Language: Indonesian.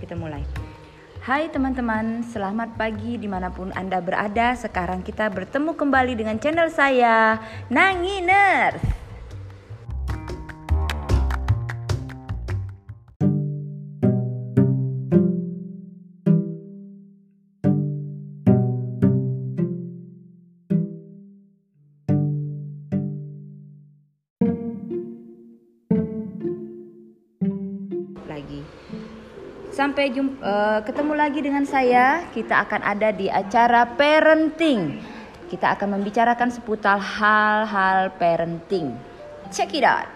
kita mulai. Hai teman-teman, selamat pagi di mana pun Anda berada. Sekarang kita bertemu kembali dengan channel saya, Nanginers. Sampai jumpa, uh, ketemu lagi dengan saya. Kita akan ada di acara parenting. Kita akan membicarakan seputar hal-hal parenting. Check it out.